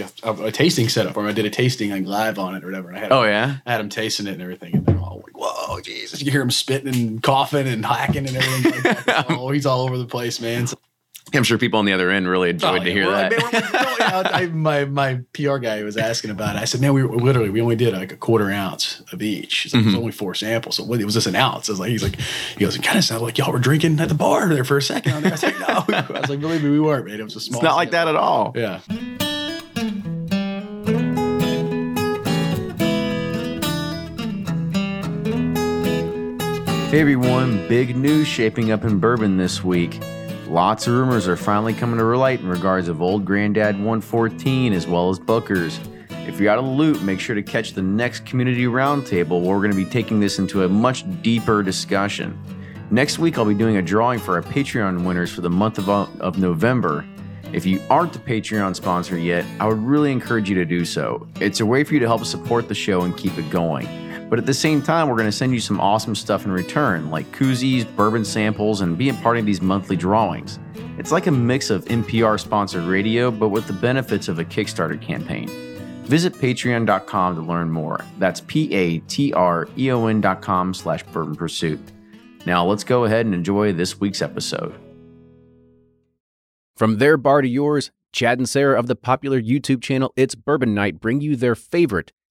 a, a, tasting setup, or I did a tasting like live on it or whatever. I had oh yeah, I had them tasting it and everything, and they're all like, "Whoa, Jesus!" You hear him spitting and coughing and hacking and everything. Like oh, he's all over the place, man. So, I'm sure people on the other end really enjoyed oh, to hear that. Man, I, my my PR guy was asking about it. I said, "Man, we literally we only did like a quarter ounce of each. So mm-hmm. It was mm-hmm. only four samples. So what, it was just an ounce." I was like, "He's like, he goes, it kind of sounded like y'all were drinking at the bar there for a second. I was like, "No," I was like, "Believe me, we weren't, man. It was a small." It's not like that at all. Yeah. Hey everyone, big news shaping up in bourbon this week. Lots of rumors are finally coming to light in regards of Old Granddad 114 as well as Booker's. If you're out of the loop, make sure to catch the next community roundtable where we're going to be taking this into a much deeper discussion. Next week, I'll be doing a drawing for our Patreon winners for the month of, of November. If you aren't a Patreon sponsor yet, I would really encourage you to do so. It's a way for you to help support the show and keep it going. But at the same time, we're going to send you some awesome stuff in return, like koozies, bourbon samples, and being part of these monthly drawings. It's like a mix of NPR sponsored radio, but with the benefits of a Kickstarter campaign. Visit patreon.com to learn more. That's P-A-T-R-E-O-N dot com slash bourbon pursuit. Now let's go ahead and enjoy this week's episode. From their bar to yours, Chad and Sarah of the popular YouTube channel It's Bourbon Night bring you their favorite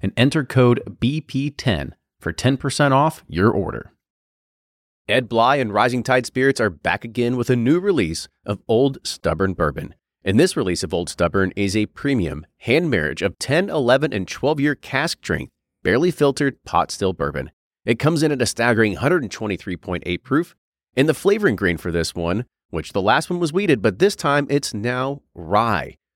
and enter code BP10 for 10% off your order. Ed Bly and Rising Tide Spirits are back again with a new release of Old Stubborn Bourbon. And this release of Old Stubborn is a premium hand marriage of 10, 11, and 12 year cask strength, barely filtered pot still bourbon. It comes in at a staggering 123.8 proof. And the flavoring grain for this one, which the last one was wheated, but this time it's now rye.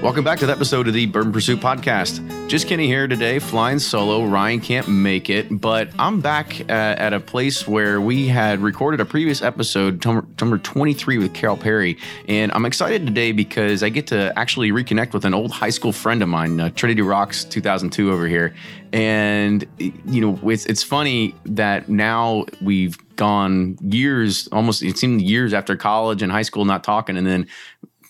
Welcome back to the episode of the Bourbon Pursuit podcast. Just Kenny here today, flying solo. Ryan can't make it, but I'm back uh, at a place where we had recorded a previous episode, number 23 with Carol Perry. And I'm excited today because I get to actually reconnect with an old high school friend of mine, uh, Trinity Rocks 2002 over here. And, you know, it's, it's funny that now we've gone years, almost it seemed years after college and high school not talking. And then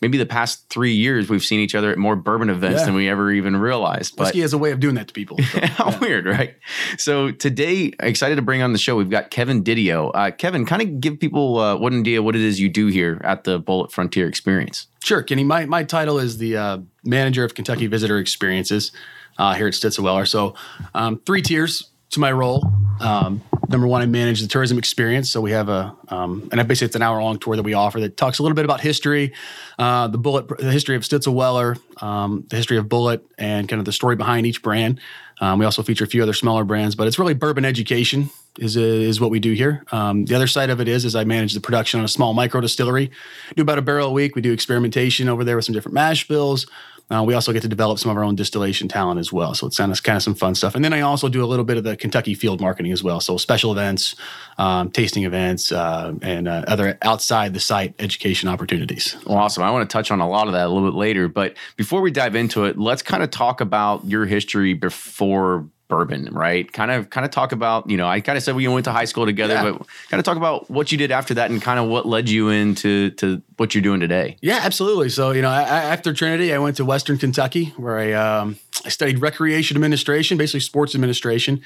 maybe the past three years we've seen each other at more bourbon events yeah. than we ever even realized. But whiskey has a way of doing that to people. So, how yeah. weird, right? So today, excited to bring on the show. We've got Kevin Didio. Uh, Kevin, kind of give people uh, one idea what it is you do here at the Bulleit Frontier Experience. Sure, Kenny. My my title is the uh, manager of Kentucky Visitor Experiences uh, here at Stitzel-Weller. So um, three tiers to my role. Um, number one, I manage the tourism experience. So we have a, um, and basically it's an hour long tour that we offer that talks a little bit about history, uh, the Bulleit, the history of Stitzel-Weller, um, the history of Bulleit, and kind of the story behind each brand. Um, we also feature a few other smaller brands, but it's really bourbon education is is what we do here. Um, the other side of it is, is I manage the production on a small micro distillery. Do about a barrel a week. We do experimentation over there with some different mash bills. Uh, we also get to develop some of our own distillation talent as well. So it's kind of, kind of some fun stuff. And then I also do a little bit of the Kentucky field marketing as well. So special events, um, tasting events, uh, and uh, other outside the site education opportunities. Well, awesome. I want to touch on a lot of that a little bit later. But before we dive into it, let's kind of talk about your history before bourbon, right? Kind of, kind of talk about, you know, I kind of said we went to high school together, yeah. but kind of talk about what you did after that and kind of what led you into to what you're doing today. Yeah, absolutely. So, you know, I, after Trinity, I went to Western Kentucky where I um, I studied recreation administration, basically sports administration.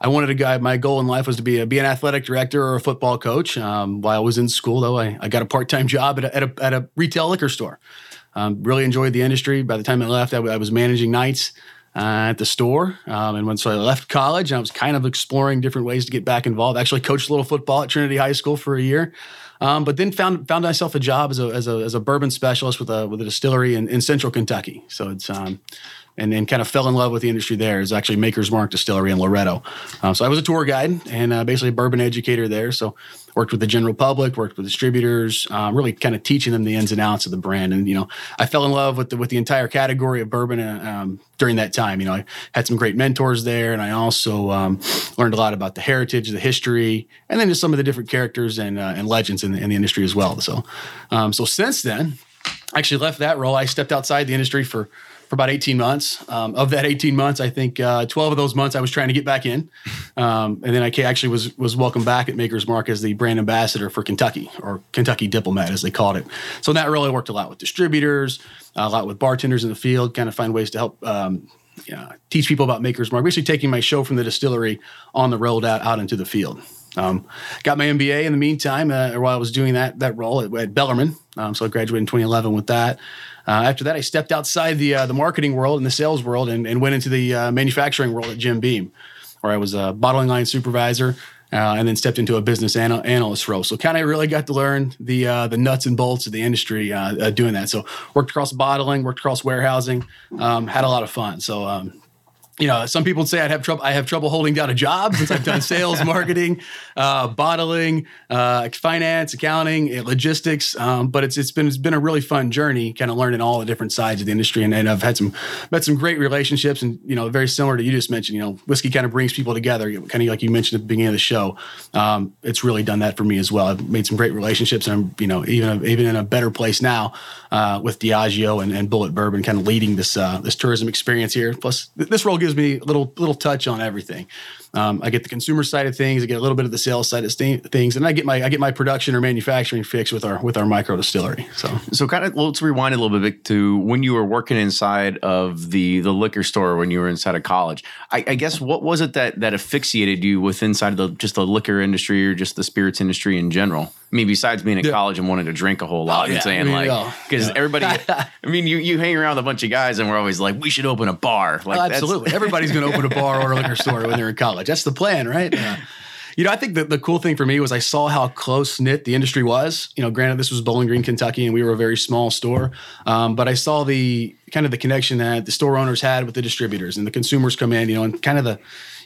I wanted to guy. My goal in life was to be a, be an athletic director or a football coach. Um, while I was in school, though, I, I got a part time job at a, at a, at a retail liquor store. Um, really enjoyed the industry. By the time I left, I, I was managing nights uh, at the store. Um, and when so I left college, I was kind of exploring different ways to get back involved. Actually, coached a little football at Trinity High School for a year. Um, but then found found myself a job as a, as a, as a bourbon specialist with a with a distillery in, in central Kentucky. So it's um, and then kind of fell in love with the industry there. It's actually Maker's Mark Distillery in Loretto. Um, so I was a tour guide and uh, basically a bourbon educator there. So worked with the general public, worked with distributors, um, really kind of teaching them the ins and outs of the brand. And you know, I fell in love with the with the entire category of bourbon uh, um, during that time. You know, I had some great mentors there, and I also um, learned a lot about the heritage, the history, and then just some of the different characters and uh, and legends in the, in the industry as well. So, um, so since then, I actually left that role. I stepped outside the industry for for about 18 months. Um, of that 18 months, I think uh, 12 of those months I was trying to get back in. Um, and then I actually was was welcomed back at Maker's Mark as the brand ambassador for Kentucky or Kentucky Diplomat, as they called it. So that really worked a lot with distributors, a lot with bartenders in the field, kind of find ways to help. Um, yeah, teach people about Maker's Mark, basically taking my show from the distillery on the road out, out into the field. Um, got my MBA in the meantime uh, while I was doing that that role at, at Bellarmine. Um, so I graduated in 2011 with that. Uh, after that, I stepped outside the uh, the marketing world and the sales world and, and went into the uh, manufacturing world at Jim Beam, where I was a bottling line supervisor. Uh, and then stepped into a business anal- analyst role. So kind of really got to learn the uh, the nuts and bolts of the industry uh, doing that. So worked across bottling, worked across warehousing, um, had a lot of fun. So um, you know, some people say I'd have trouble. I have trouble holding down a job since I've done sales, marketing, uh, bottling, uh, finance, accounting, uh, logistics. Um, but it's it's been it's been a really fun journey, kind of learning all the different sides of the industry, and, and I've had some met some great relationships, and you know, very similar to you just mentioned. You know, whiskey kind of brings people together, kind of like you mentioned at the beginning of the show. Um, it's really done that for me as well. I've made some great relationships, and I'm you know even even in a better place now uh, with Diageo and, and Bulleit Bourbon, kind of leading this uh, this tourism experience here. Plus, this role gives gives me a little little touch on everything. Um, I get the consumer side of things, I get a little bit of the sales side of st- things, and I get my I get my production or manufacturing fix with our with our micro distillery. So so kind of well, let's rewind a little bit to when you were working inside of the the liquor store when you were inside of college. I, I guess what was it that that asphyxiated you with inside of the just the liquor industry or just the spirits industry in general? I mean, besides being in yeah. college and wanting to drink a whole lot oh, and saying like, because yeah. everybody, I mean, you you hang around with a bunch of guys and we're always like, we should open a bar. Like, oh, absolutely, everybody's going to open a bar or a liquor store when they're in college. That's the plan, right? Yeah. You know, I think that the cool thing for me was I saw how close knit the industry was. You know, granted, this was Bowling Green, Kentucky, and we were a very small store, um, but I saw the kind of the connection that the store owners had with the distributors and the consumers come in. You know, and kind of the,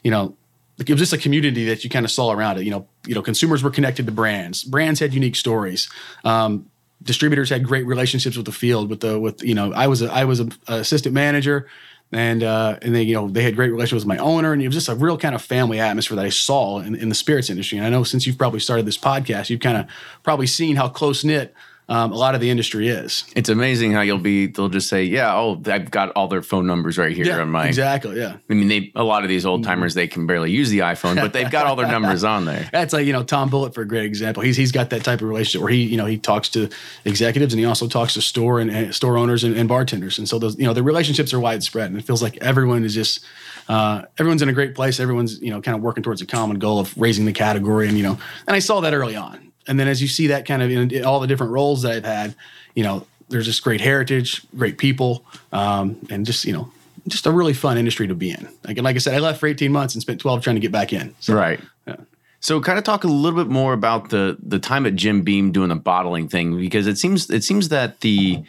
you know, it was just a community that you kind of saw around it. You know, you know, consumers were connected to brands. Brands had unique stories. Um, distributors had great relationships with the field. With the with you know, I was a, I was a, a assistant manager, and uh, and they you know they had great relationships with my owner, and it was just a real kind of family atmosphere that I saw in, in the spirits industry. And I know since you've probably started this podcast, you've kind of probably seen how close knit um, a lot of the industry is. It's amazing how you'll be. They'll just say, "Yeah, oh, I've got all their phone numbers right here yeah, on my." Exactly. Yeah. I mean, they a lot of these old timers they can barely use the iPhone, but they've got all their numbers on there. That's like you know Tom Bulleit for a great example. He's he's got that type of relationship where he you know he talks to executives and he also talks to store and, and store owners and, and, bartenders, and so those you know the relationships are widespread, and it feels like everyone is just. Uh, everyone's in a great place. Everyone's, you know, kind of working towards a common goal of raising the category, and you know, and I saw that early on and then as you see that kind of in all the different roles that I've had, you know, there's just great heritage, great people, um, and just you know, just a really fun industry to be in. Like, like I said, I left for 18 months and spent 12 trying to get back in. So, right. Yeah. So, kind of talk a little bit more about the the time at Jim Beam doing the bottling thing because it seems it seems that the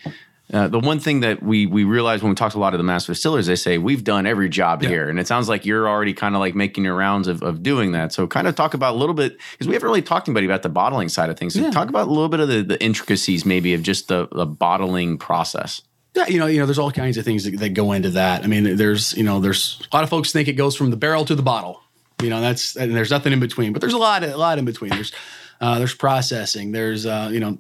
Uh, the one thing that we we realize when we talk to a lot of the master distillers, they say we've done every job Yeah. here, and it sounds like you're already kind of like making your rounds of, of doing that. So, kind of talk about a little bit because we haven't really talked to anybody about the bottling side of things. So, Yeah. talk about a little bit of the, the intricacies, maybe of just the, the bottling process. Yeah, you know, you know, there's all kinds of things that, that go into that. I mean, there's, you know, there's a lot of folks think it goes from the barrel to the bottle. You know, that's and there's nothing in between. But there's a lot, a lot in between. There's, uh, there's processing. There's, uh, you know,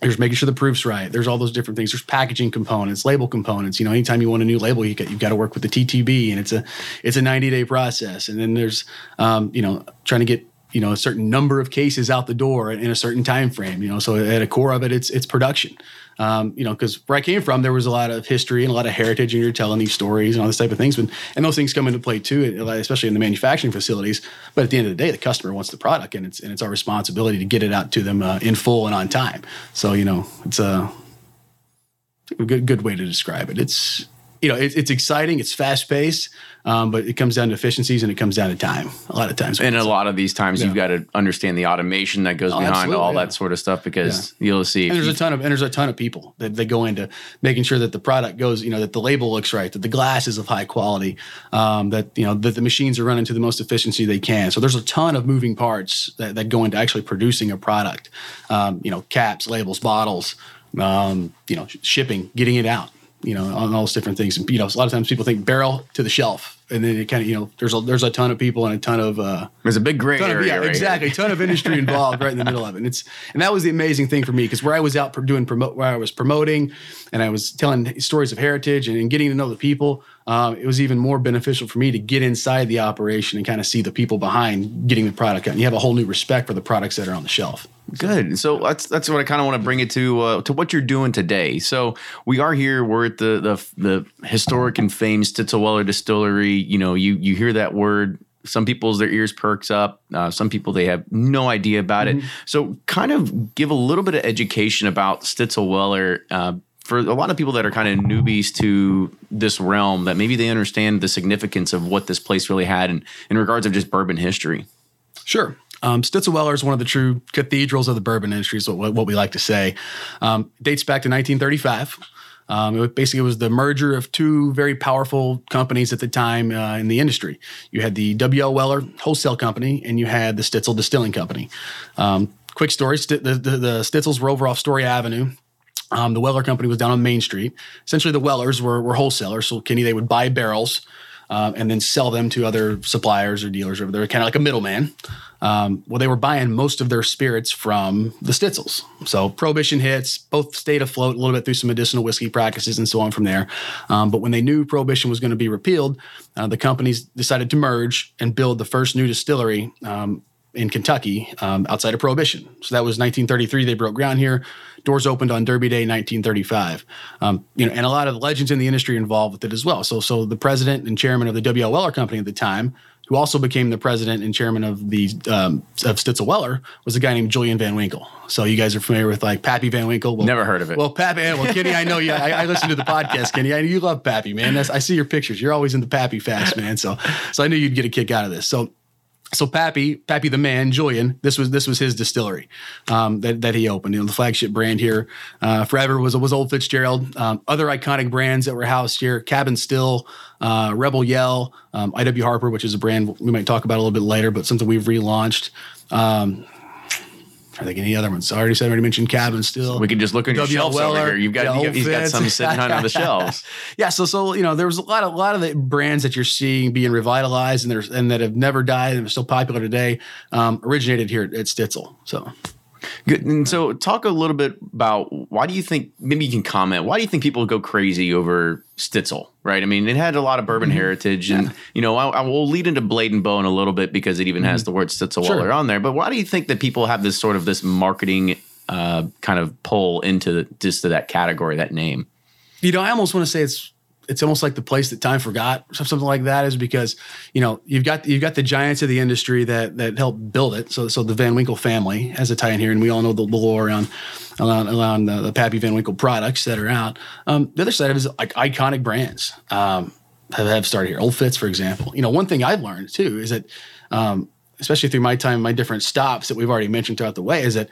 there's making sure the proof's right. There's all those different things. There's packaging components, label components. You know, anytime you want a new label, you got, you've got to work with the TTB, and it's a it's a 90 day process. And then there's, um, you know, trying to get you know a certain number of cases out the door in a certain time frame. You know, so at a core of it, it's it's production. Um, you know, because where I came from, there was a lot of history and a lot of heritage, and you're telling these stories and all this type of things. But and those things come into play too, especially in the manufacturing facilities. But at the end of the day, the customer wants the product, and it's and it's our responsibility to get it out to them uh, in full and on time. So you know, it's a, good good way to describe it. It's you know, it, it's exciting, it's fast paced, um, but it comes down to efficiencies and it comes down to time. A lot of times, And a lot of these times, you've got to understand the automation that goes Oh, behind all yeah. that sort of stuff because you'll see. and there's a ton of and there's a ton of people that, that go into making sure that the product goes you know that the label looks right that the glass is of high quality um, that you know that the machines are running to the most efficiency they can so there's a ton of moving parts that, that go into actually producing a product um, you know caps labels bottles um, you know sh- shipping getting it out you know on all those different things and you know a lot of times people think barrel to the shelf and then it kind of you know there's a there's a ton of people and a ton of uh, there's a big gray ton of, area. yeah, right exactly. A ton of industry involved right in the middle of it. And it's and that was the amazing thing for me because where I was out doing promote where I was promoting and I was telling stories of heritage and, and getting to know the people. Um, it was even more beneficial for me to get inside the operation and kind of see the people behind getting the product out. And you have a whole new respect for the products that are on the shelf. Good. So that's that's what I kind of want to bring it to uh, to what you're doing today. So we are here. We're at the the the historic and famed Stitzelweller Distillery. You know, you you hear that word. Some people's their ears perks up. Uh, some people they have no idea about it. So kind of give a little bit of education about Stitzelweller. Uh, for a lot of people that are kind of newbies to this realm, that maybe they understand the significance of what this place really had in, in regards of just bourbon history. Sure. Um, Stitzelweller is one of the true cathedrals of the bourbon industry, is what, what we like to say. Um, dates back to 1935. Um, it basically was the merger of two very powerful companies at the time uh, in the industry. You had the W.L. Weller Wholesale Company, and you had the Stitzel Distilling Company. Um, quick story: St- the, the, the Stitzels were over off Story Avenue. Um, the Weller Company was down on Main Street. Essentially, the Wellers were, were wholesalers. So, Kenny, they would buy barrels um, and then sell them to other suppliers or dealers. Or they were kind of like a middleman. Um, well, they were buying most of their spirits from the Stitzels. So Prohibition hits, both stayed afloat a little bit through some medicinal whiskey practices and so on from there. Um, but when they knew Prohibition was going to be repealed, uh, the companies decided to merge and build the first new distillery um, in Kentucky um, outside of Prohibition. So that was 1933. They broke ground here. Doors opened on Derby Day, 1935. Um, you know, and a lot of the legends in the industry involved with it as well. So, so the president and chairman of the W.L. Weller Company at the time, who also became the president and chairman of the um, of Stitzel Weller, was a guy named Julian Van Winkle. So you guys are familiar with like Pappy Van Winkle. Well, Never heard of it. Well, Pappy. Well, Kenny, I know you. I, I listen to the podcast, Kenny. I know you love Pappy, man. That's, I see your pictures. You're always in the Pappy fast, man. So, so I knew you'd get a kick out of this. So so Pappy, Pappy the man, Julian, this was this was his distillery um, that, that he opened. You know, the flagship brand here uh, forever was was Old Fitzgerald. Um, other iconic brands that were housed here: Cabin Still, uh, Rebel Yell, um, IW Harper, which is a brand we might talk about a little bit later, but something we've relaunched. I think any other ones. I already said, I already mentioned Cabin Still. We can just look on your W. shelves over here. You've got, you he's got some sitting on, the shelves. yeah, so so you know there was a lot of a lot of the brands that you're seeing being revitalized and there's and that have never died and are still popular today um, originated here at Stitzel. So Good. And so, talk a little bit about why do you think? Maybe you can comment. Why do you think people go crazy over Stitzel? Right. I mean, it had a lot of bourbon heritage, and you know, I, I will lead into Blade and Bow a little bit because it even has the word Stitzel Sure. Weller on there. But why do you think that people have this sort of this marketing uh, kind of pull into the, just to that category, that name? you know, I almost want to say it's it's almost like the place that time forgot, or something like that, is because you know you've got you've got the giants of the industry that that helped build it. So so the Van Winkle family has a tie in here, and we all know the lore around around, around the, the Pappy Van Winkle products that are out. Um, the other side of it is like iconic brands um, have, have started here. Old Fitz, for example. You know, one thing I've learned too is that, um, especially through my time, my different stops that we've already mentioned throughout the way, is that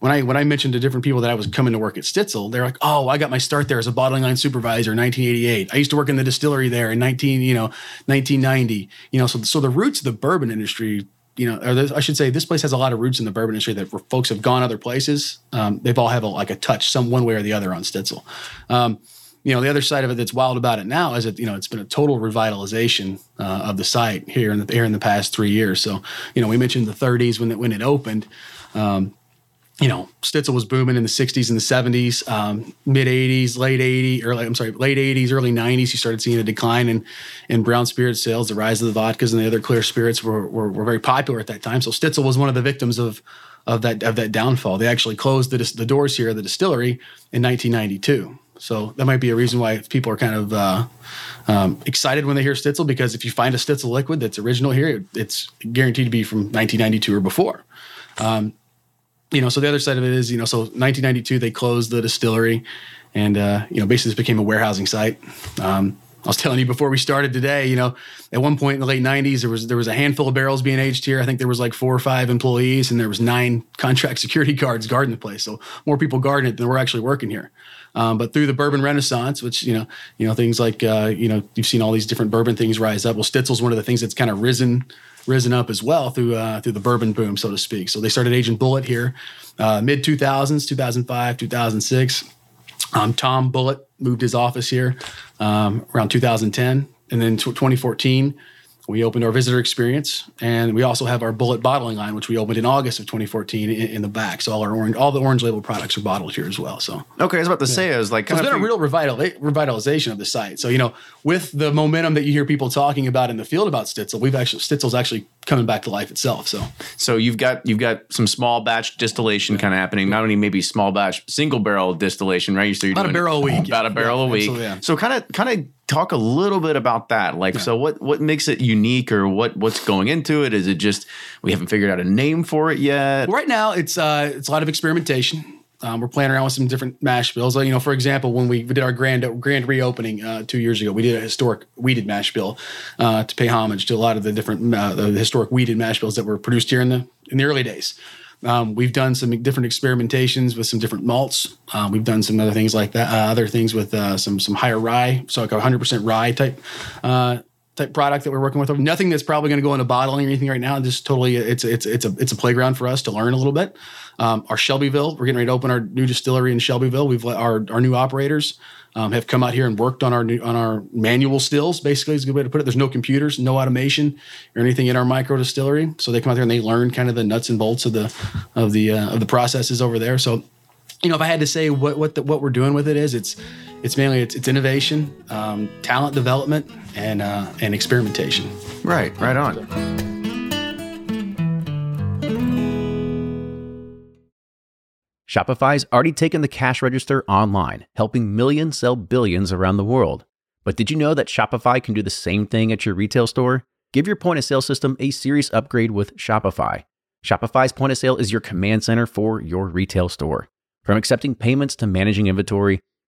when I when I mentioned to different people that I was coming to work at Stitzel, they're like, "Oh, I got my start there as a bottling line supervisor in 1988. I used to work in the distillery there in 19, you know, 1990. You know, so so the roots of the bourbon industry, you know, or I should say, this place has a lot of roots in the bourbon industry that folks have gone other places. Um, they've all have a, like a touch, some one way or the other on Stitzel. Um, you know, the other side of it that's wild about it now is that you know it's been a total revitalization uh, of the site here in the here in the past three years. So, you know, we mentioned the 30s when it when it opened. Um, you know, Stitzel was booming in the 60s and the 70s, um, mid 80s, late 80s, early, I'm sorry, late 80s, early 90s. You started seeing a decline in, in brown spirit sales. The rise of the vodkas and the other clear spirits were, were, were very popular at that time. So Stitzel was one of the victims of, of that, of that downfall. They actually closed the, the doors here, at the distillery in 1992. So that might be a reason why people are kind of uh, um, excited when they hear Stitzel because if you find a Stitzel liquid that's original here, it's guaranteed to be from 1992 or before. Um, you know, so the other side of it is, you know, so 1992 they closed the distillery, and uh, you know, basically this became a warehousing site. Um, I was telling you before we started today, you know, at one point in the late 90s, there was there was a handful of barrels being aged here. I think there was like four or five employees, and there was nine contract security guards guarding the place. So more people guarding it than were actually working here. Um, but through the bourbon renaissance, which you know, you know things like uh, you know you've seen all these different bourbon things rise up. Well, Stitzel's one of the things that's kind of risen risen up as well through uh, through the bourbon boom, so to speak. So they started Agent Bulleit here, uh, mid 2000s, 2005, 2006. Um, Tom Bulleit moved his office here um, around 2010, and then 2014 we opened our visitor experience, and we also have our Bulleit bottling line, which we opened in August of 2014 in, in the back. So all our orange, all the orange label products are bottled here as well. So okay, I was about to yeah. say, I was like, so it's been a real revital, revitalization of the site. So you know, with the momentum that you hear people talking about in the field about Stitzel, we've actually Stitzel's actually coming back to life itself. So so you've got you've got some small batch distillation yeah. kind of happening. Not only maybe small batch, single barrel distillation, right? So you're about a barrel a week, about a barrel yeah, a week. So kind of kind of talk a little bit about that. Like, yeah. so what what makes it unique, or what what's going into it? Is it just we haven't figured out a name for it yet? Right now, it's uh, it's a lot of experimentation. Um, we're playing around with some different mash bills. you know, for example, when we did our grand grand reopening uh, two years ago, we did a historic wheated mash bill uh, to pay homage to a lot of the different uh, the historic wheated mash bills that were produced here in the in the early days. Um, we've done some different experimentations with some different malts. Um, we've done some other things like that, uh, other things with uh, some some higher rye, so like a hundred percent rye type uh, type product that we're working with. Nothing that's probably going to go into bottling or anything right now. Just totally, it's it's it's a it's a playground for us to learn a little bit. Um, our Shelbyville, we're getting ready to open our new distillery in Shelbyville. We've let our our new operators um, have come out here and worked on our new, on our manual stills. Basically, is a good way to put it. There's no computers, no automation or anything in our micro distillery. So they come out there and they learn kind of the nuts and bolts of the of the uh, of the processes over there. So, you know, if I had to say what what the, what we're doing with it is, it's it's mainly it's, it's innovation, um, talent development, and uh, and experimentation. Right, right on. Shopify's already taken the cash register online, helping millions sell billions around the world. But did you know that Shopify can do the same thing at your retail store? Give your point of sale system a serious upgrade with Shopify. Shopify's point of sale is your command center for your retail store. From accepting payments to managing inventory,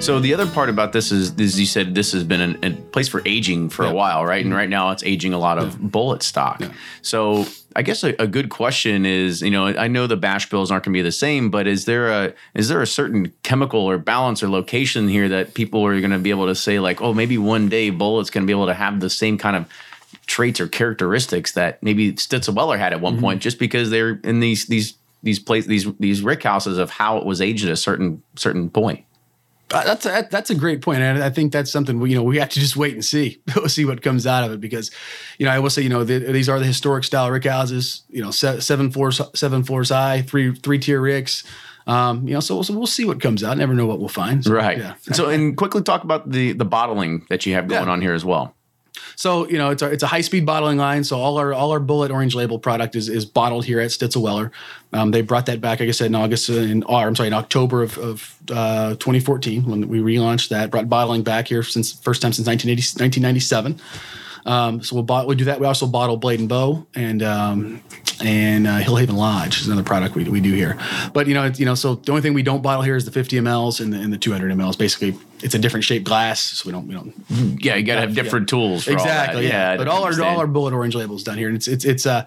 So the other part about this is, is you said this has been an, a place for aging for Yeah. a while, right? And right now it's aging a lot of Bulleit stock. So I guess a, a good question is, you know, I know the mash bills aren't going to be the same, but is there a is there a certain chemical or balance or location here that people are going to be able to say like, oh, maybe one day Bulleit's going to be able to have the same kind of traits or characteristics that maybe Stitzelweller had at one Mm-hmm. point, just because they're in these these these place these these rick houses of how it was aged at a certain certain point. Uh, That's a, that's a great point, and I think that's something we you know we have to just wait and see see what comes out of it because, you know, I will say you know the, these are the historic style rick houses, you know, se- seven floors seven floors high, three three tier ricks, um, you know, so, so we'll see what comes out. Never know what we'll find. So, Right. Yeah. So, and quickly talk about the the bottling that you have going Yeah. on here as well. So you know it's a it's a high speed bottling line. So all our all our Bulleit Orange Label product is is bottled here at Stitzelweller. Um, they brought that back, like I said, in August in or I'm sorry, in October of, of uh, 2014 when we relaunched that. Brought bottling back here since first time since 1980, 1997. Um, so we'll bot, we do that. We also bottle Blade and Bow and um, and uh, Hillhaven Lodge is another product we, we do here. But you know, it's, you know, so the only thing we don't bottle here is the 50 mLs and the, and the 200 mLs. Basically, it's a different shaped glass, so we don't we don't Yeah, you got to have different tools. For exactly. All that. yeah. I but all our all our Bulleit orange labels done here, and it's it's it's a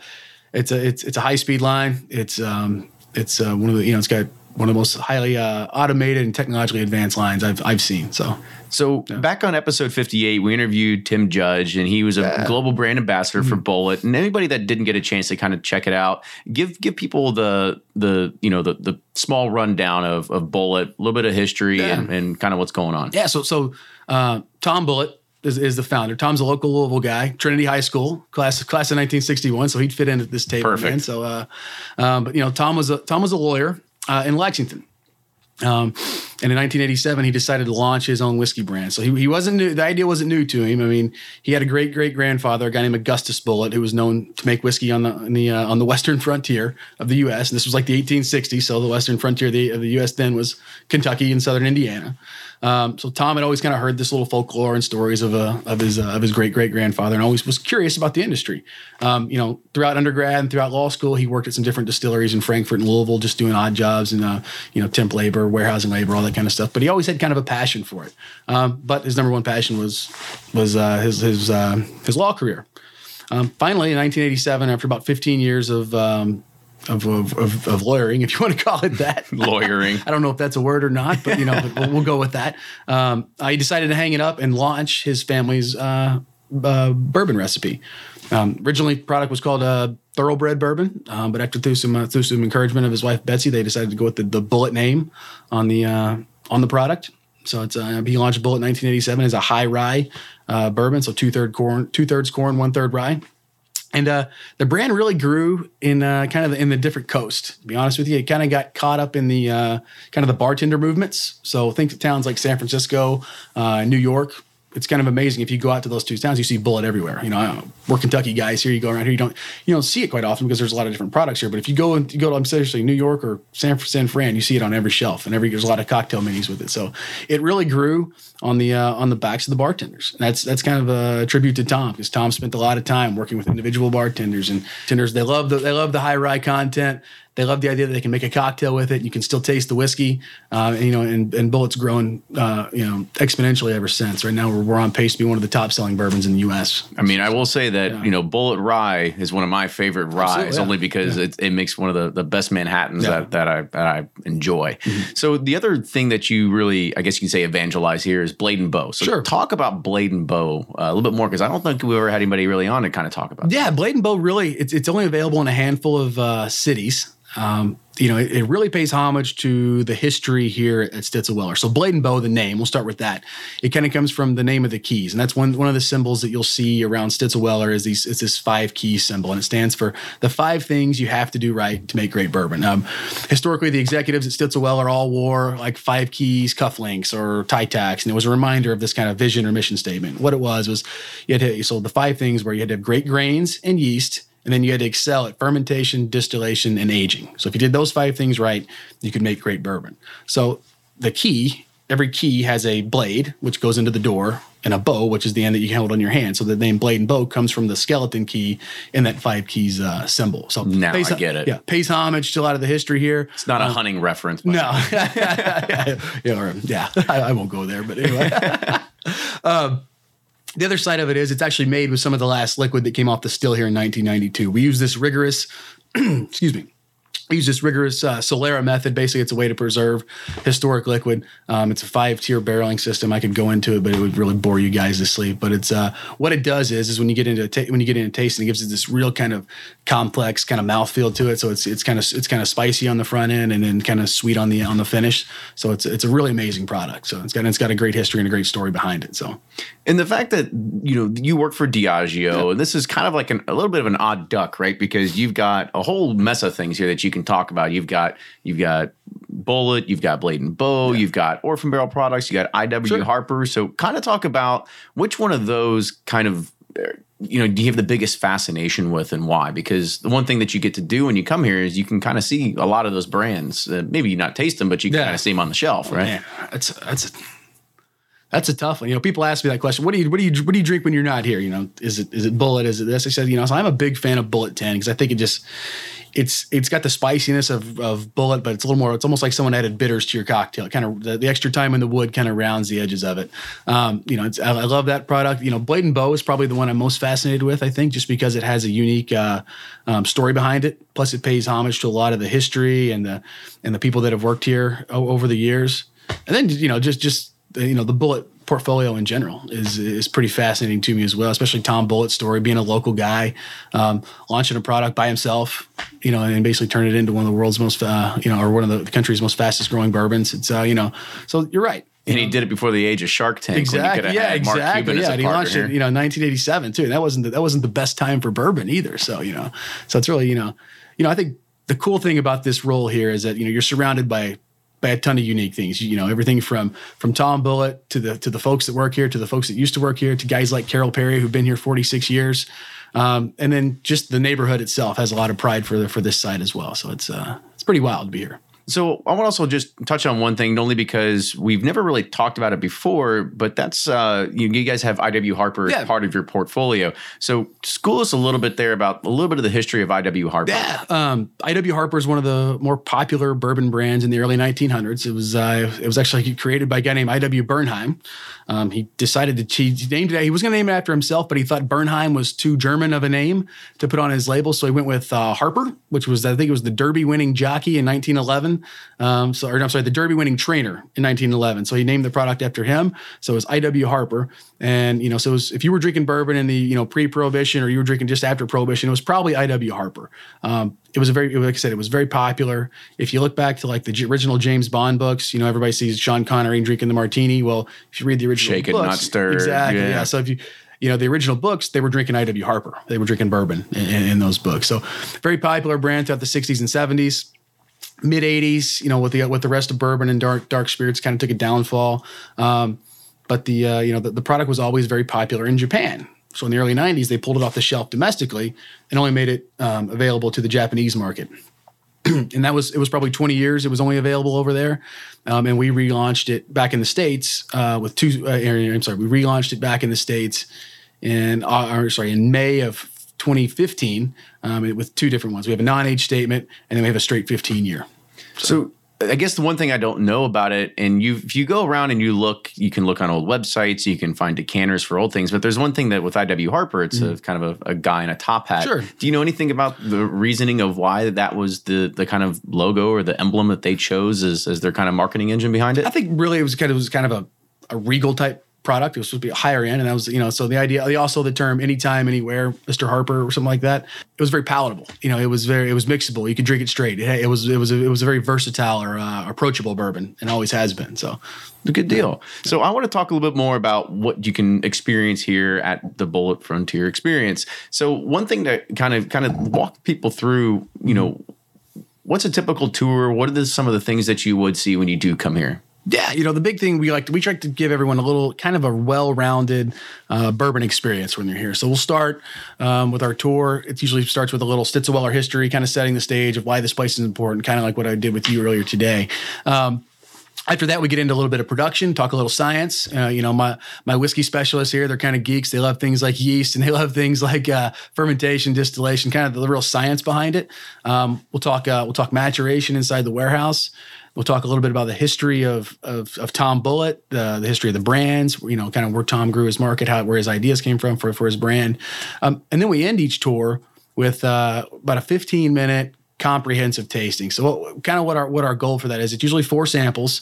it's a it's it's a high speed line. It's um it's uh, one of the you know it's got one of the most highly uh, automated and technologically advanced lines I've I've seen. So So back on episode 58, we interviewed Tim Judge, and he was a global brand ambassador for Mm-hmm. Bulleit. And anybody that didn't get a chance to kind of check it out, give give people the the you know the the small rundown of of Bulleit, a little bit of history, and, and kind of what's going on. yeah, so so uh, Tom Bulleit. is, is the founder. Tom's a local Louisville guy, Trinity High School class class of 1961, so he'd fit in at this table. Perfect. Man. So, uh, um, but you know, Tom was a Tom was a lawyer uh, in Lexington. Um, and in 1987, he decided to launch his own whiskey brand. So he, he wasn't new. The idea wasn't new to him. I mean, he had a great great grandfather, a guy named Augustus Bulleit, who was known to make whiskey on the on the uh, on the western frontier of the U.S. And this was like the 1860s. So the western frontier of the, of the U.S. then was Kentucky and southern Indiana. Um, so Tom had always kind of heard this little folklore and stories of uh, of his uh, of his great great grandfather, and always was curious about the industry. Um, you know, throughout undergrad and throughout law school, he worked at some different distilleries in Frankfort and Louisville, just doing odd jobs and uh, you know temp labor, warehousing labor, all that kind of stuff. But he always had kind of a passion for it. Um, but his number one passion was was uh, his his uh, his law career. Um, finally, in 1987, after about 15 years of um, of, of, of, of lawyering, if you want to call it that, Lawyering. I don't know if that's a word or not, but you know, we'll, we'll go with that. Um, he decided to hang it up and launch his family's uh, uh, bourbon recipe. Um, originally, product was called uh, Thoroughbred Bourbon, um, but after through some uh, through some encouragement of his wife Betsy, they decided to go with the, the Bulleit name on the uh, on the product. So it's uh, he launched Bulleit in 1987 as a high rye uh, bourbon, so two third corn, two thirds corn, one third rye. And uh, the brand really grew in kind of the, in the different coast. To be honest with you, it kind of got caught up in the kind of the bartender movements. So think of towns like San Francisco, New York. It's kind of amazing if you go out to those two towns, you see Bulleit everywhere. You know, we're Kentucky guys here. You go around here, you don't you don't see it quite often because there's a lot of different products here. But if you go and you go to I'm seriously New York or San San Fran, you see it on every shelf, and every there's a lot of cocktail minis with it. So it really grew on the uh, on the backs of the bartenders. And that's that's kind of a tribute to Tom because Tom spent a lot of time working with individual bartenders and tenders. They love the they love the high rye content. They love the idea that they can make a cocktail with it. You can still taste the whiskey, uh, and, you know. And, and Bulleit's grown, uh, you know, exponentially ever since. Right now, we're, we're on pace to be one of the top selling bourbons in the U.S. I mean, I will say that you know, Bulleit Rye is one of my favorite ryes, yeah. only because it, it makes one of the, the best Manhattan's Yeah. that, that I that I enjoy. So the other thing that you really, I guess you can say, evangelize here is Blade and Bow. So Sure. talk about Blade and Bow uh, a little bit more because I don't think we ever had anybody really on to kind of talk about. Yeah, Blade and Bow really it's it's only available in a handful of uh, cities. Um, you know, it, it really pays homage to the history here at Stitzelweller. So Blade and Bow, the name, we'll start with that. It kind of comes from the name of the keys, and that's one one of the symbols that you'll see around Stitzelweller is these it's this five key symbol, and it stands for the five things you have to do right to make great bourbon. Um, historically, the executives at Stitzelweller all wore like five keys cufflinks or tie tacks, and it was a reminder of this kind of vision or mission statement. What it was was you had to so the five things where you had to have great grains and yeast and then you had to excel at fermentation, distillation, and aging. So if you did those five things right, you could make great bourbon. So the key, every key has a blade which goes into the door and a bow, which is the end that you hold on your hand. So the name blade and bow comes from the skeleton key in that five keys uh, symbol. So Now I pays, get it. Yeah, pays homage to a lot of the history here. It's not a hunting reference. No, yeah, or, yeah, I, I won't go there. But anyway, um, the other side of it is it's actually made with some of the last liquid that came off the still here in 1992. We use this rigorous, excuse me. Use this rigorous uh, Solera method. Basically, it's a way to preserve historic liquid. Um, it's a five-tier barreling system. I could go into it, but it would really bore you guys to sleep. But it's uh, what it does is is when you get into ta- when you get into tasting, it gives it this real kind of complex kind of mouthfeel to it. So it's it's kind of it's kind of spicy on the front end and then kind of sweet on the on the finish. So it's it's a really amazing product. So it's got it's got a great history and a great story behind it. So And the fact that you know you work for Diageo, and this is kind of like an, a little bit of an odd duck, right? Because you've got a whole mess of things here that you can talk about. You've got you've got Bulleit, you've got Blade and Bow, you've got Orphan Barrel products, you got IW Sure. Harper. So, kind of talk about which one of those kind of you know do you have the biggest fascination with, and why? Because the one thing that you get to do when you come here is you can kind of see a lot of those brands. Uh, maybe you not taste them, but you can Yeah. kind of see them on the shelf, right? Man, that's that's a, that's a tough one. You know, people ask me that question. What do you what do you what do you drink when you're not here? You know, is it is it Bulleit? Is it this? I said, you know, so I'm a big fan of Bulleit Ten because I think it just it's it's got the spiciness of of Bulleit, but it's a little more. It's almost like someone added bitters to your cocktail. Kind of the, the extra time in the wood kind of rounds the edges of it. Um, you know, I, I love that product. You know, Blade and Bow is probably the one I'm most fascinated with. I think just because it has a unique uh, um, story behind it. Plus, it pays homage to a lot of the history and the and the people that have worked here o- over the years. And then you know, just just you know, the Bulleit portfolio in general is is pretty fascinating to me as well. Especially Tom Bulleit's story, being a local guy, um, launching a product by himself, you know, and basically turn it into one of the world's most, uh, you know, or one of the country's most fastest growing bourbons. It's uh, you know, so you're right. And he did it before the age of Shark Tank. When he could Exactly. have Yeah, exactly. Cuban Yeah, as a and he launched here. it, you know, 1987 too. And that wasn't the, that wasn't the best time for bourbon either. So you know, so it's really you know, you know, I think the cool thing about this role here is that you know you're surrounded by a ton of unique things. You know, everything from from Tom Bulleit to the to the folks that work here, to the folks that used to work here, to guys like Carol Perry who've been here 46 years. Um, and then just the neighborhood itself has a lot of pride for the, for this site as well. So it's uh, it's pretty wild to be here. So I want to also just touch on one thing, only because we've never really talked about it before, but that's uh, you, you guys have IW Harper Yeah. as part of your portfolio. So school us a little bit there about a little bit of the history of IW Harper. Yeah, um, IW Harper is one of the more popular bourbon brands in the early 1900s. It was uh, it was actually created by a guy named IW Bernheim. Um, he decided to he named it. He was going to name it after himself, but he thought Bernheim was too German of a name to put on his label, so he went with uh, Harper, which was I think it was the Derby winning jockey in 1911. Um, so or I'm sorry, the Derby winning trainer in 1911. So he named the product after him. So it was IW Harper, and you know, so it was, if you were drinking bourbon in the you know pre-prohibition or you were drinking just after prohibition, it was probably IW Harper. Um, it was a very, like I said, it was very popular. If you look back to like the original James Bond books, you know, everybody sees Sean Connery drinking the martini. Well, if you read the original Shake it, not stir. exactly, Yeah. yeah. So if you you know the original books, they were drinking IW Harper. They were drinking bourbon in, in those books. So very popular brand throughout the 60s and 70s mid 80s you know with the with the rest of bourbon and dark dark spirits kind of took a downfall. Um, but the uh, you know the, the product was always very popular in japan. So in the early 90s they pulled it off the shelf domestically and only made it um, available to the japanese market. And that was it was probably 20 years it was only available over there. Um, and we relaunched it back in the states uh, with two uh, i'm sorry we relaunched it back in the states in uh, or, sorry in may of 2015 um, with two different ones we have a non-age statement and then we have a straight 15 year So I guess the one thing I don't know about it, and you if you go around and you look, you can look on old websites, you can find decanters for old things. But there's one thing that with IW Harper, it's a kind of a, a guy in a top hat. Sure. Do you know anything about the reasoning of why that was the the kind of logo or the emblem that they chose as, as their kind of marketing engine behind it? I think really it was kind of it was kind of a, a regal type product. It was supposed to be a higher end, and that was you know so the idea. Also the term anytime, anywhere, Mr. Harper or something like that. It was very palatable. You know, it was very it was mixable. You could drink it straight. It, it was it was a, it was a very versatile or uh, approachable bourbon, and always has been. So A good deal. So I want to talk a little bit more about what you can experience here at the Bulleit Frontier Experience. So one thing to kind of kind of walk people through, you know, what's a typical tour? What are the, some of the things that you would see when you do come here? Yeah, you know the big thing we like to, we try to give everyone a little kind of a well-rounded uh, bourbon experience when they're here. So we'll start um, with our tour. It usually starts with a little Stitzelweller history, kind of setting the stage of why this place is important, kind of like what I did with you earlier today. Um, after that, we get into a little bit of production, talk a little science. Uh, you know, my my whiskey specialists here, they're kind of geeks. They love things like yeast and they love things like uh, fermentation, distillation, kind of the real science behind it. Um, we'll talk uh, we'll talk maturation inside the warehouse. We'll talk a little bit about the history of of, of Tom Bulleit, uh, the history of the brands. You know, kind of where Tom grew his market, how where his ideas came from for for his brand, um, and then we end each tour with uh, about a 15 minute comprehensive tasting. So, what, kind of what our what our goal for that is? It's usually four samples.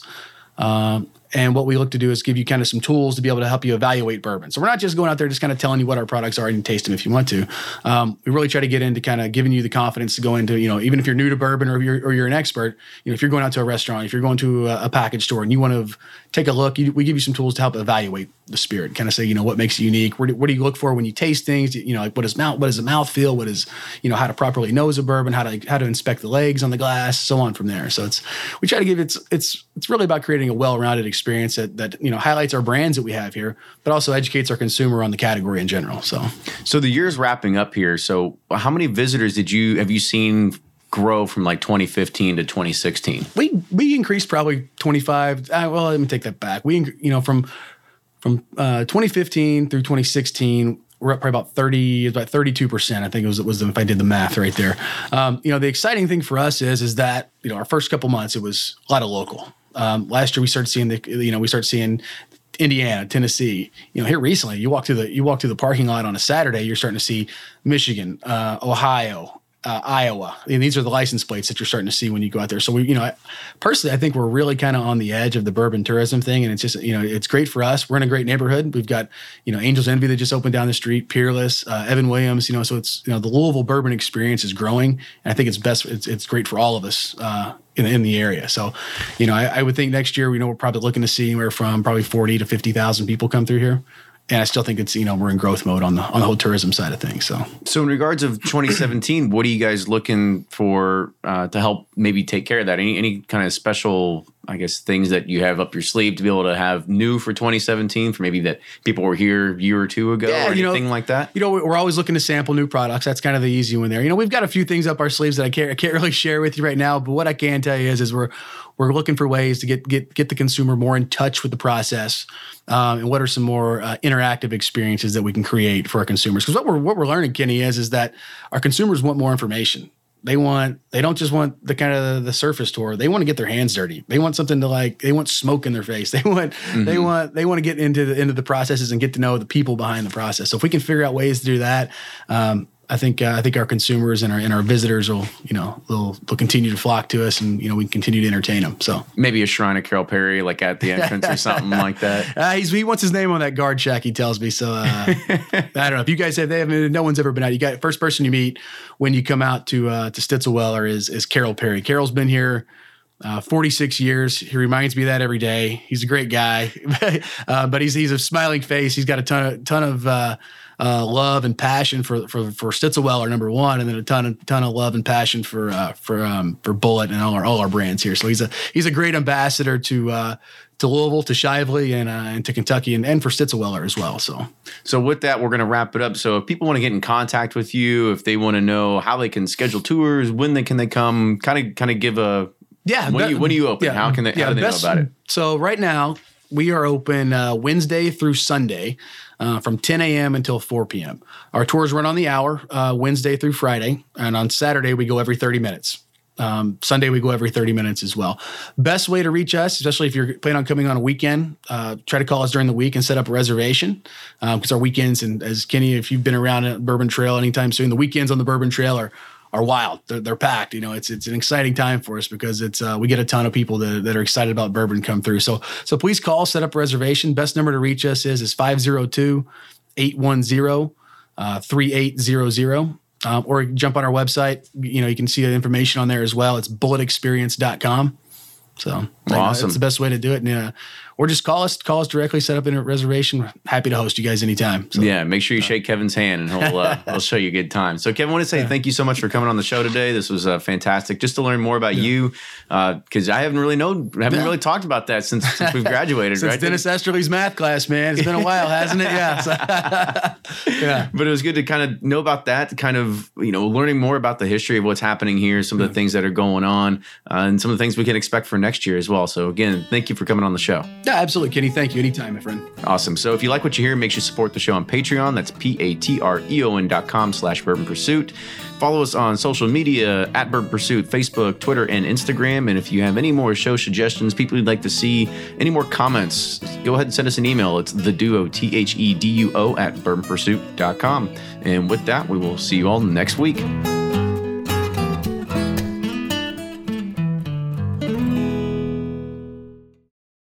Um, and what we look to do is give you kind of some tools to be able to help you evaluate bourbon. So we're not just going out there just kind of telling you what our products are and taste them if you want to. Um, we really try to get into kind of giving you the confidence to go into, you know, even if you're new to bourbon or you're, or you're an expert, you know, if you're going out to a restaurant, if you're going to a, a package store and you want to take a look, you, we give you some tools to help evaluate the spirit, kind of say, you know, what makes it unique? Do, what do you look for when you taste things? You know, like what does mouth, what does the mouth feel? What is, you know, how to properly nose a bourbon, how to, how to inspect the legs on the glass, so on from there. So it's, we try to give it's, it's, it's really about creating a well-rounded experience that, that, you know, highlights our brands that we have here, but also educates our consumer on the category in general. So, so the year's wrapping up here. So how many visitors did you, have you seen grow from like 2015 to 2016? We we increased probably 25. Uh, well, let me take that back. We you know from from uh, 2015 through 2016 we're up probably about 30 about 32 percent i think it was, it was if i did the math right there um, you know the exciting thing for us is is that you know our first couple months it was a lot of local um, last year we started seeing the you know we started seeing Indiana, Tennessee. You know, here recently, you walk through the you walk through the parking lot on a Saturday, you're starting to see Michigan, uh, Ohio, uh, Iowa. And these are the license plates that you're starting to see when you go out there. So we, you know, I, personally, I think we're really kind of on the edge of the bourbon tourism thing, and it's just, you know, it's great for us. We're in a great neighborhood. We've got, you know, Angels Envy that just opened down the street, Peerless, uh, Evan Williams. You know, so it's, you know, the Louisville bourbon experience is growing, and I think it's best. It's, it's great for all of us. Uh, in, in the area. So, you know, I, I would think next year, we know, we're probably looking to see anywhere from probably 40 to 50,000 people come through here and I still think it's you know we're in growth mode on the on the whole tourism side of things. So, so in regards of 2017, what are you guys looking for uh, to help maybe take care of that? Any any kind of special, I guess, things that you have up your sleeve to be able to have new for 2017 for maybe that people were here a year or two ago Yeah, or you know, like that? you know we're always looking to sample new products. That's kind of the easy one there. You know we've got a few things up our sleeves that I can't I can't really share with you right now. But what I can tell you is is we're we're looking for ways to get get get the consumer more in touch with the process. Um, and what are some more uh, interactive experiences that we can create for our consumers? Because what we're what we're learning, Kenny, is is that our consumers want more information. They want they don't just want the kind of the surface tour. They want to get their hands dirty. They want something to like. They want smoke in their face. They want they want they want to get into the into the processes and get to know the people behind the process. So if we can figure out ways to do that, um, I think uh, I think our consumers and our and our visitors will you know they'll they'll continue to flock to us and you know we can continue to entertain them. So Maybe a shrine of Carol Perry, like at the entrance or something like that. uh, he's, he wants his name on that guard shack. He tells me. So uh, I don't know if you guys have. They haven't. No one's ever been out. You got first person you meet when you come out to uh, to Stitzelweller is is Carol Perry. Carol's been here. Uh, 46 years. He reminds me of that every day. He's a great guy, uh, but he's he's a smiling face. He's got a ton of ton of uh, uh, love and passion for for for Stitzelweller number one, and then a ton of ton of love and passion for uh, for um, for Bulleit and all our all our brands here. So he's a he's a great ambassador to uh, to Louisville, to Shively, and uh, and to Kentucky, and, and for Stitzelweller as well. So So with that, we're going to wrap it up. So if people want to get in contact with you, if they want to know how they can schedule tours, when they can they come, kind of kind of give a Yeah. When do you- when do you open? How can they- how do they know about it? So right now we are open uh, Wednesday through Sunday uh, from 10 a.m. until 4 p.m. Our tours run on the hour uh, Wednesday through Friday, and on Saturday we go every 30 minutes. Um, Sunday we go every 30 minutes as well. Best way to reach us, especially if you're planning on coming on a weekend, uh, try to call us during the week and set up a reservation because our weekends and as Kenny, if you've been around at Bourbon Trail anytime soon, the weekends on the Bourbon Trail are are wild. They're, they're packed. You know, it's it's an exciting time for us because it's uh, we get a ton of people that, that are excited about bourbon come through. So so please call, set up a reservation. Best number to reach us is is 502 810 uh, 3800. Um, or jump on our website. You know, you can see the information on there as well. It's bulleitexperience.com. So Awesome. That's the best way to do it. And uh, or just call us, call us directly, set up in a reservation. Happy to host you guys anytime. So, yeah, make sure you shake Kevin's hand and he'll uh, he'll show you a good time. So Kevin, I want to say yeah. thank you so much for coming on the show today. This was uh, fantastic. Just to learn more about yeah. you, because uh, I haven't really known, haven't yeah. really talked about that since since we've graduated. since right? Dennis Esterly's math class, man. It's been a while, hasn't it? Yeah. So, yeah. But it was good to kind of know about that, kind of you know learning more about the history of what's happening here, some of the things that are going on, uh, and some of the things we can expect for next year as well. So again, thank you for coming on the show. Yeah, absolutely, Kenny. Thank you. Anytime, my friend. Awesome. So if you like what you hear, make sure you support the show on Patreon. That's P-A-T-R-E-O-N dot com slash bourbon pursuit. Follow us on social media at Bourbon Pursuit, Facebook, Twitter, and Instagram. And if you have any more show suggestions, people you'd like to see, any more comments, go ahead and send us an email. It's the duo, T H E D U O, at bourbonpursuit.com. And with that, we will see you all next week.